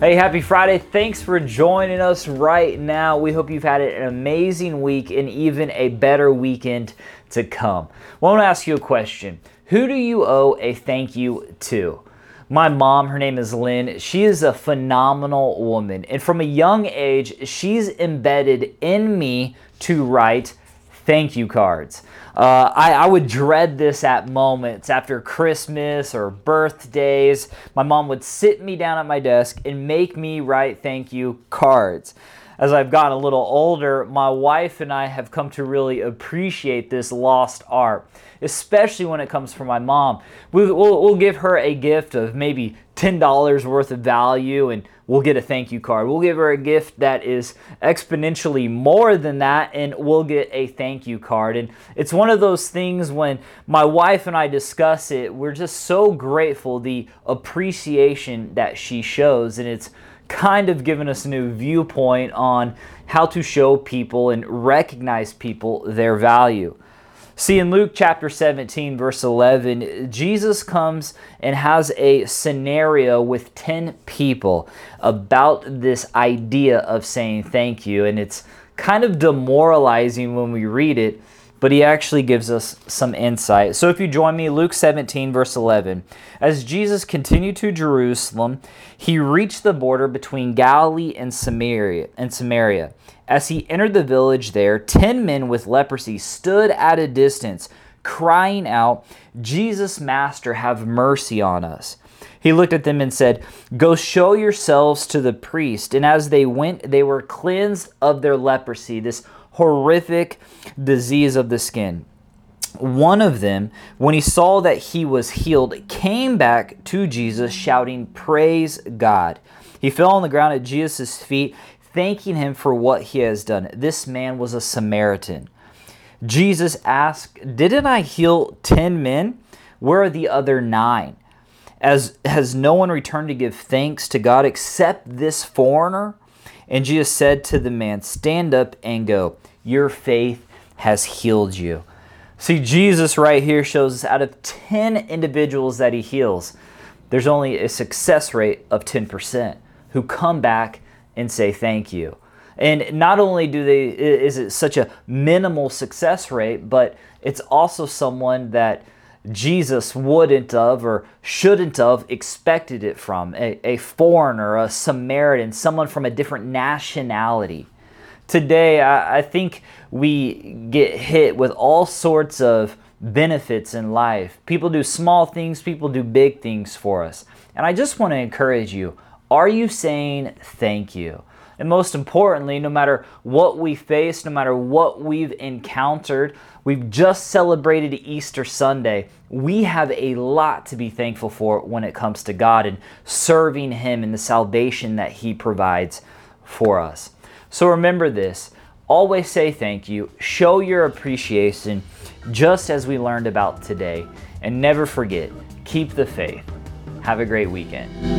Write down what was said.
Hey, happy Friday. Thanks for joining us right now. We hope you've had an amazing week and even a better weekend to come. Well, I want to ask you a question Who do you owe a thank you to? My mom, her name is Lynn, she is a phenomenal woman. And from a young age, she's embedded in me to write thank you cards. Uh, I, I, would dread this at moments after Christmas or birthdays. My mom would sit me down at my desk and make me write thank you cards. As I've gotten a little older, my wife and I have come to really appreciate this lost art, especially when it comes from my mom. We, will we'll give her a gift of maybe $10 worth of value and we'll get a thank you card. We'll give her a gift that is exponentially more than that, and we'll get a thank you card. And it's one of those things when my wife and I discuss it, we're just so grateful the appreciation that she shows, and it's kind of given us a new viewpoint on how to show people and recognize people their value. See, in Luke chapter 17, verse 11, Jesus comes and has a scenario with 10 people about this idea of saying thank you. And it's kind of demoralizing when we read it, but he actually gives us some insight. So if you join me, Luke 17, verse 11. As Jesus continued to Jerusalem, he reached the border between Galilee and Samaria. And Samaria. As he entered the village there, ten men with leprosy stood at a distance, crying out, Jesus, Master, have mercy on us. He looked at them and said, Go show yourselves to the priest. And as they went, they were cleansed of their leprosy, this horrific disease of the skin. One of them, when he saw that he was healed, came back to Jesus shouting, Praise God. He fell on the ground at Jesus' feet thanking him for what he has done. This man was a Samaritan. Jesus asked, Didn't I heal 10 men? Where are the other nine? As has no one returned to give thanks to God except this foreigner? And Jesus said to the man, Stand up and go. Your faith has healed you. See, Jesus right here shows us out of 10 individuals that he heals, there's only a success rate of 10% who come back and say thank you. And not only do they is it such a minimal success rate, but it's also someone that Jesus wouldn't have or shouldn't have expected it from a, a foreigner, a Samaritan, someone from a different nationality. Today, I, I think we get hit with all sorts of benefits in life. People do small things, people do big things for us. And I just want to encourage you are you saying thank you? And most importantly, no matter what we face, no matter what we've encountered, we've just celebrated Easter Sunday. We have a lot to be thankful for when it comes to God and serving Him and the salvation that He provides for us. So remember this always say thank you, show your appreciation, just as we learned about today, and never forget keep the faith. Have a great weekend.